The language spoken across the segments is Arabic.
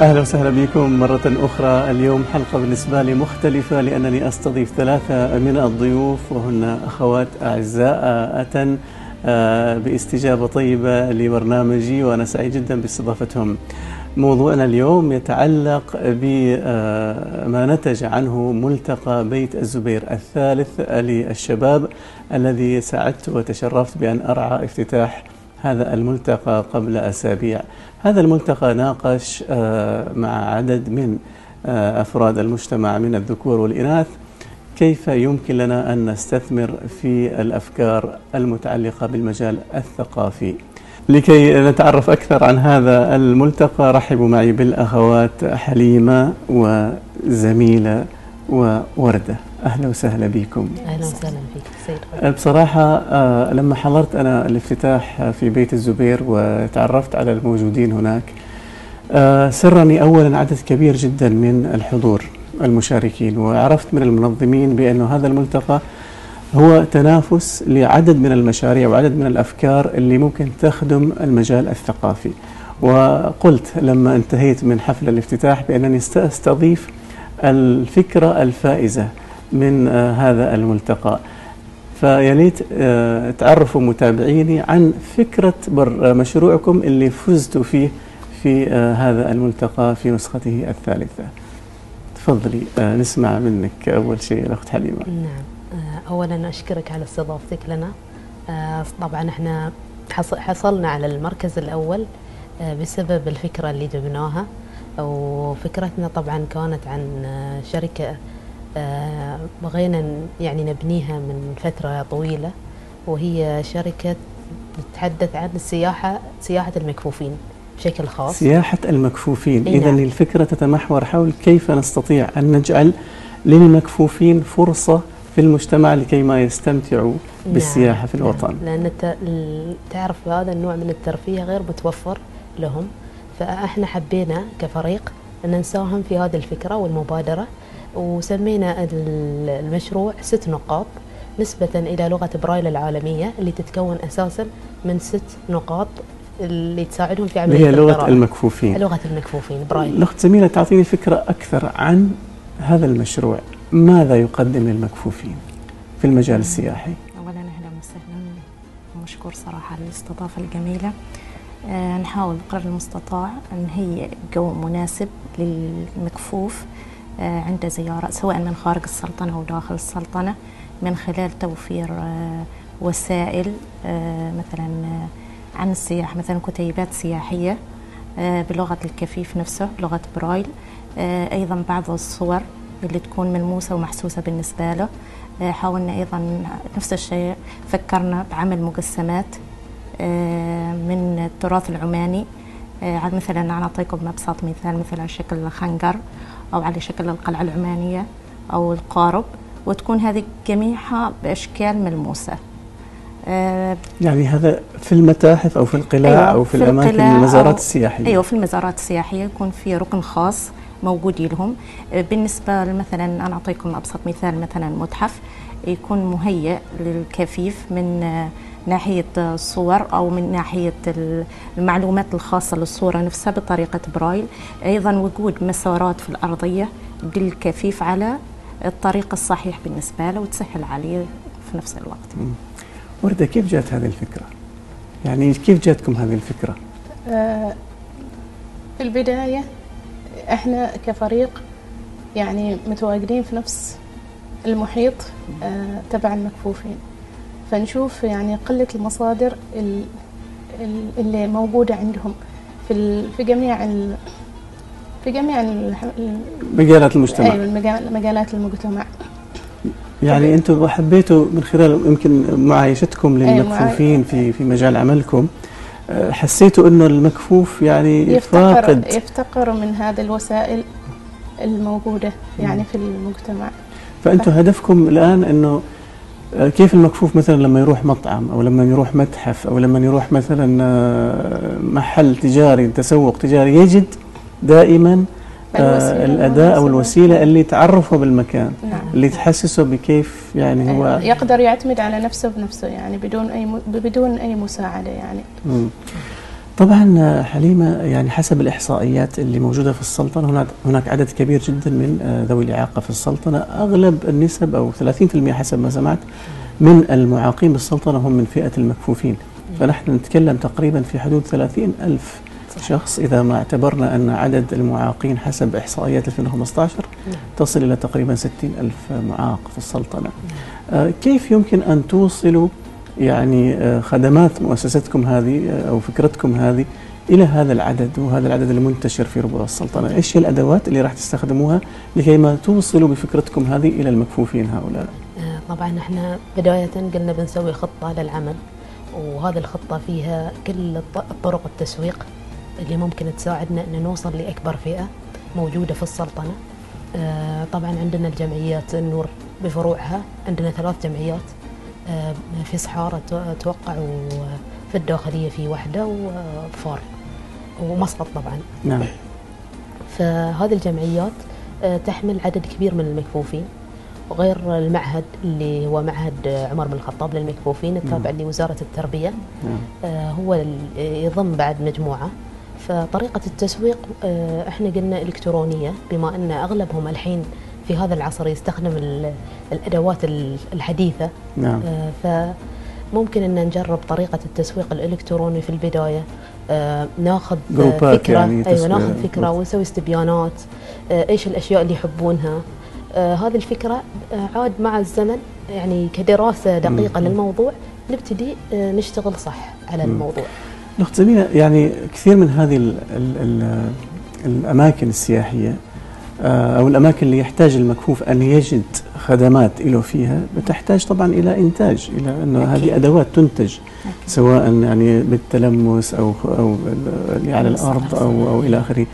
أهلا وسهلا بكم مرة أخرى. اليوم حلقة بالنسبة لي مختلفة لأنني أستضيف ثلاثة من الضيوف وهن أخوات أعزاء أتن آه، باستجابة طيبة لبرنامجي وأنا سعيد جدا باستضافتهم. موضوعنا اليوم يتعلق بما نتج عنه ملتقى بيت الزبير الثالث للشباب الذي سعدت وتشرفت بأن أرعى افتتاح هذا الملتقى قبل أسابيع. هذا الملتقى ناقش آه، مع عدد من آه، أفراد المجتمع من الذكور والإناث. كيف يمكن لنا أن نستثمر في الأفكار المتعلقة بالمجال الثقافي؟ لكي نتعرف أكثر عن هذا الملتقى رحبوا معي بالأخوات حليمة وزميلة ووردة. أهلا وسهلا بكم. أهلا وسهلا فيك سيد بصراحة آه، لما حضرت أنا الافتتاح في بيت الزبير وتعرفت على الموجودين هناك آه، سرني أولا عدد كبير جدا من الحضور المشاركين وعرفت من المنظمين بأن هذا الملتقى هو تنافس لعدد من المشاريع وعدد من الأفكار اللي ممكن تخدم المجال الثقافي. وقلت لما انتهيت من حفل الافتتاح بأنني سأستضيف الفكرة الفائزة من آه، هذا الملتقى. فيا ليت آه، تعرفوا متابعيني عن فكرة بر- مشروعكم اللي فزتوا فيه في آه، هذا الملتقى في نسخته الثالثة. تفضلي آه، نسمع منك أول شيء الأخت حليمة. نعم. آه، اولا أشكرك على استضافتك لنا. آه، طبعا إحنا حص- حصلنا على المركز الأول آه، بسبب الفكرة اللي جبناها. وفكرتنا طبعا كانت عن آه، آه، بغينا ن- يعني نبنيها من فترة طويلة وهي شركة تتحدث عن السياحه سياحة المكفوفين بشكل خاص. سياحة المكفوفين. إي إذا نعم. الفكرة تتمحور حول كيف نستطيع أن نجعل للمكفوفين فرصة في المجتمع لكي ما يستمتعوا بالسياحة في الوطن. نعم. لأن الت- ال- تعرف هذا النوع من الترفيه غير متوفر لهم. فإحنا حبينا كفريق أن نساهم في هذه الفكرة والمبادرة. وسمينا ال- المشروع ست نقاط نسبة إلى لغة برايل العالمية اللي تتكون أساسا من ست نقاط اللي تساعدهم في اللي عملية هي لغة القراءة. المكفوفين. لغة المكفوفين برايل. الأخت زميلة تعطيني فكرة أكثر عن هذا المشروع. ماذا يقدم للمكفوفين في المجال السياحي؟ اولا أهلا وسهلا ومشكور صراحة على الاستضافة الجميلة. آه، نحاول بقدر المستطاع نهيئ جو مناسب للمكفوف. آه، عند زيارة سواء من خارج السلطنة أو داخل السلطنة من خلال توفير آه، وسائل آه، مثلا عن السياحة مثلا كتيبات سياحية بلغة الكفيف نفسه لغة برايل أيضا بعض الصور اللي تكون ملموسة ومحسوسة بالنسبة له. حاولنا أيضا نفس الشيء فكرنا بعمل مجسمات آه، من التراث العماني مثلا أنا أعطيكم أبسط مثال مثلا شكل الخنجر. أو على شكل القلعة العمانية أو القارب وتكون هذه جميعها بأشكال ملموسة. آه، يعني هذا في المتاحف أو في القلاع أيوة، أو في, في الأماكن المزارات السياحية. أيوه في المزارات السياحية يكون في ركن خاص موجود لهم. آه، بالنسبة مثلا أنا أعطيكم أبسط مثال مثلا متحف يكون مهيئ للكفيف من ناحية آه، الصور أو من ناحية ال- المعلومات الخاصة للصورة نفسها بطريقة برايل. أيضا وجود مسارات في الأرضية للكفيف على الطريق الصحيح بالنسبة له وتسهل عليه في نفس الوقت. وردة كيف جات هذه الفكرة؟ يعني كيف جاتكم هذه الفكرة؟ آه، في البداية إحنا كفريق يعني متواجدين في نفس المحيط آه، تبع المكفوفين. فنشوف يعني قلة المصادر ال- ال- اللي موجودة عندهم في في جميع في جميع ال- ال- مجالات المجتمع. المجال- مجالات المجتمع. يعني أنتم حبيتوا من خلال يمكن معايشتكم أيوة، للمكفوفين في في مجال عملكم آه، حسيتوا إنه المكفوف يعني يفتقر فاقد يفتقر من هذه الوسائل الموجودة يعني في المجتمع. فانتم هدفكم الآن إنه كيف المكفوف مثلا لما يروح مطعم أو لما يروح متحف أو لما يروح مثلا آه، محل تجاري تسوق تجاري يجد دائما آه، الوسيلة الاداة أو. الوسيلة اللي تعرفه بالمكان نعم اللي تحسسه بكيف يعني هو أيوة، يقدر يعتمد على نفسه بنفسه يعني بدون أي م... بدون أي مساعدة يعني مم. طبعا حليمة يعني حسب الإحصائيات اللي موجودة في السلطنة هناك هناك عدد كبير جدا من آه، ذوي الإعاقة في السلطنة أغلب النسب أو 30% حسب ما سمعت من المعاقين بالسلطنة هم من فئة المكفوفين فنحن نتكلم تقريبا في حدود 30 ألف شخص إذا ما اعتبرنا أن عدد المعاقين حسب إحصائيات 2015 نعم. تصل إلى تقريبا 60 ألف معاق في السلطنة آه، كيف يمكن أن توصلوا يعني آه، خدمات مؤسستكم هذه آه، أو فكرتكم هذه إلى هذا العدد وهذا العدد المنتشر في ربوع السلطنة. إيش هي الأدوات اللي راح تستخدموها لكي ما توصلوا بفكرتكم هذه إلى المكفوفين هؤلاء؟ آه، طبعا إحنا بداية قلنا بنسوي خطة للعمل وهذه الخطة فيها كل طرق التسويق اللي ممكن تساعدنا إن نوصل لأكبر فئة موجودة في السلطنة. طبعا عندنا الجمعيات النور بفروعها عندنا ثلاث جمعيات. في صحارى تو- أتوقع وفي الداخلية في واحدة وفار ومسقط طبعا. نعم. فهذه الجمعيات آه، تحمل عدد كبير من المكفوفين وغير المعهد اللي هو معهد آه، عمر بن الخطاب للمكفوفين التابع لوزارة التربية. نعم. آه، هو يضم بعد مجموعة. فطريقة التسويق آه، إحنا قلنا إلكترونية بما أن أغلبهم الحين في هذا العصر يستخدم ال- الأدوات ال- الحديثة. نعم. آه، فممكن إن نجرب طريقة التسويق الإلكتروني في البداية. آه، ناخذ آه، فكرة. يعني أيوه. ناخذ فكرة ونسوي استبيانات. إيش الأشياء اللي يحبونها. هذه الفكرة عاد مع الزمن يعني كدراسة دقيقة مم. للموضوع نبتدي نشتغل صح على مم. الموضوع. زميلة يعني كثير من هذه ال ال ال الأماكن السياحية آه، أو الأماكن اللي يحتاج المكفوف أن يجد خدمات له فيها بتحتاج طبعا إلى إنتاج إلى أنه. هذه أدوات تنتج. سواء يعني بالتلمس أو أو اللي على الأرض أو أو إلى آخره.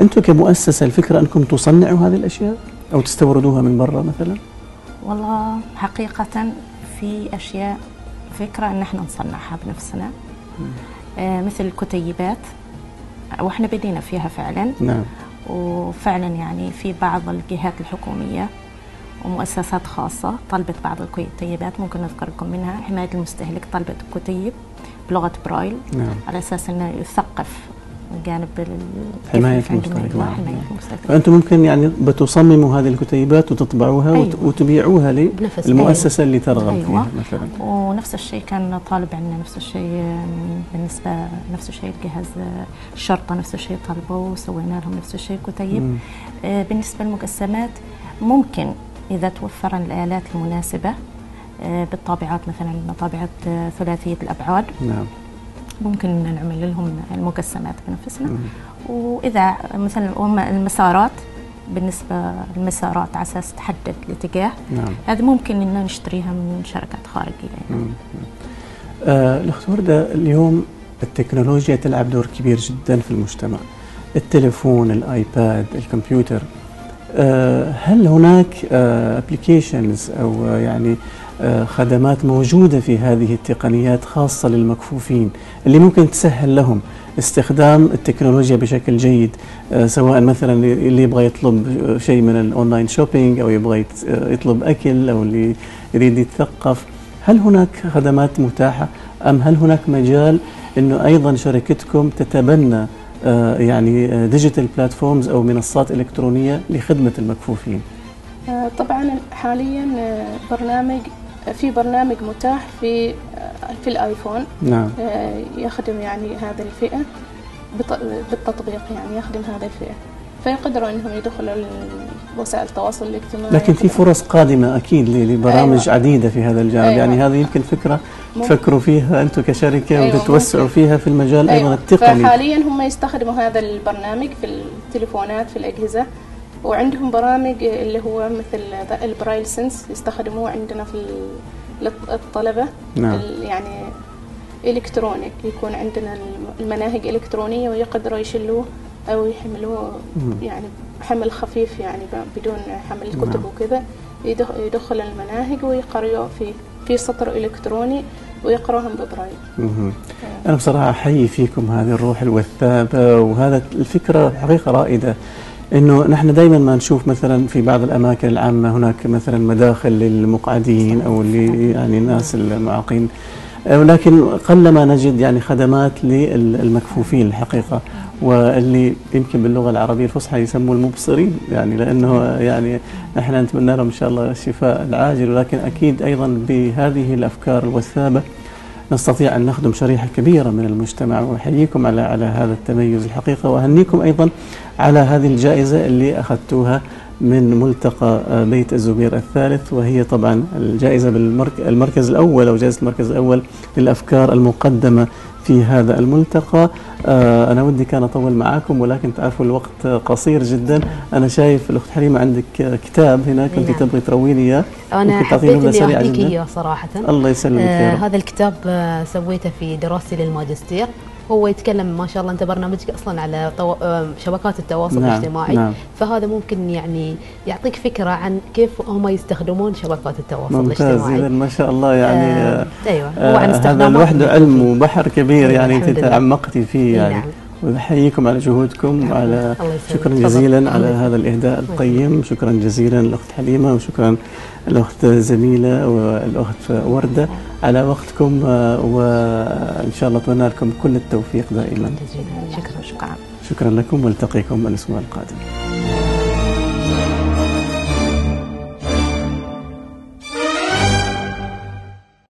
أنتم كمؤسسة الفكرة أنكم تصنعوا هذه الأشياء؟ أو تستوردوها من برا مثلا؟ والله حقيقة في أشياء فكرة إن إحنا نصنعها بنفسنا. آه مثل الكتيبات وإحنا بدينا فيها فعلا. نعم. وفعلا يعني في بعض الجهات الحكومية ومؤسسات خاصة طلبت بعض الكتيبات ممكن نذكر لكم منها. حماية المستهلك طلبت كتيب بلغة برايل نعم. على أساس أنه يثقف جانب حماية أيوة،. حماية المستهلك فأنتم ممكن يعني بتصمموا هذه الكتيبات وتطبعوها وت- أيوة. وتبيعوها للمؤسسة اللي ترغب أيوة. فيها مثلا ونفس الشيء كان طالب عندنا نفس الشيء بالنسبة نفس الشيء الجهاز آه، الشرطة نفس الشيء طلبوا وسوينا لهم نفس الشيء كتيب. آه، بالنسبة للمقسمات ممكن إذا توفر الآلات المناسبة آه، بالطابعات مثلا طابعة آه، ثلاثية الأبعاد نعم ممكن نعمل لهم المقسمات بنفسنا. مم. وإذا مثلا المسارات بالنسبة للمسارات على أساس تحدد الاتجاه نعم. هذه ممكن إن نشتريها من شركات خارجية. يعني. آه، الأخت وردة اليوم التكنولوجيا تلعب دور كبير جدا في المجتمع. التليفون ال iPad الكمبيوتر. آه، هل هناك applications أو آه، يعني آه، خدمات موجودة في هذه التقنيات خاصة للمكفوفين اللي ممكن تسهل لهم استخدام التكنولوجيا بشكل جيد آه، سواء مثلا اللي يبغى يطلب شيء من ال online shopping أو يبغى آه، يطلب أكل أو اللي يريد يتثقف. هل هناك خدمات متاحة أم هل هناك مجال إنه أيضا شركتكم تتبنى آه، يعني digital platforms أو منصات إلكترونية لخدمة المكفوفين؟ طبعا حاليا برنامج في برنامج متاح في في الآيفون نعم آه، يخدم يعني هذه الفئة بط- بالتطبيق يعني يخدم هذه الفئة فيقدروا إنهم يدخلوا وسائل التواصل الاجتماعي لكن في فرص قادمة أكيد لبرامج أيوة. عديدة في هذا الجانب أيوة. يعني هذه يمكن فكرة ممكن. تفكروا فيها أنتم كشركة أيوة، وتتوسعوا ممكن. فيها في المجال أيضا أيوة. التقني فحاليا هم يستخدموا هذا البرنامج في التليفونات في الأجهزة وعندهم برامج اللي هو مثل ال Braille Sense يستخدموه عندنا في الطلبة نعم. يعني electronic يكون عندنا الم- المناهج إلكترونية ويقدروا يشيلوه أو يحملوه. يعني حمل خفيف يعني بدون حمل نعم. كتب وكذا يدخ- يدخل المناهج ويقرأوا في في سطر إلكتروني ويقرأهم ببرايل مهم. أنا بصراحة أحيي فيكم هذه الروح الوثابة وهذا الفكرة حقيقة رائدة إنه نحن دائما ما نشوف مثلا في بعض الأماكن العامة هناك مثلا مداخل للمقعدين أو يعني الناس المعاقين. ولكن قلما نجد يعني خدمات للمكفوفين الحقيقة واللي يمكن باللغة العربية الفصحى يسموا المبصرين. يعني لأنه يعني إحنا نتمنى لهم إن شاء الله الشفاء العاجل. ولكن أكيد أيضا بهذه الأفكار الوثابة نستطيع أن نخدم شريحة كبيرة من المجتمع. وأحييكم على على هذا التميز الحقيقة. وأهنيكم أيضا على هذه الجائزة اللي أخذتوها من ملتقى بيت الزبير الثالث وهي طبعا الجائزة بالمركز الأول أو جائزة المركز الأول للأفكار المقدمة في هذا الملتقى. آه أنا ودي كان أطول معاكم ولكن تعرفوا الوقت قصير جدا. أنا شايف الأخت حليمة عندك كتاب هنا كنت نعم. تبغي ترويني إياه؟ أنا حبيت إني أهديك إياه صراحة. الله يسلمك آه هذا الكتاب آه سويته في دراستي للماجستير. هو يتكلم ما شاء الله أنت برنامجك أصلا على طو... آه، شبكات التواصل نعم، الاجتماعي. نعم. فهذا ممكن يعني يعطيك فكرة عن كيف هم يستخدمون شبكات التواصل ممتاز الاجتماعي. إذا ما شاء الله يعني آه آه أيوه. هو عن هذا استخدامات لوحده علم وبحر كبير يعني أنت. تعمقتي فيه. يعني نعم. ونحييكم على جهودكم وعلى الله يسلمك. شكرا. جزيلا على. هذا الإهداء القيم. شكرا جزيلا الاخت حليمة وشكرا الاخت زميلة والأخت وردة. على وقتكم آه، وإن شاء الله أتمنى لكم كل التوفيق دائما. شكرا. شكرا. شكرا لكم والتقيكم الأسبوع القادم.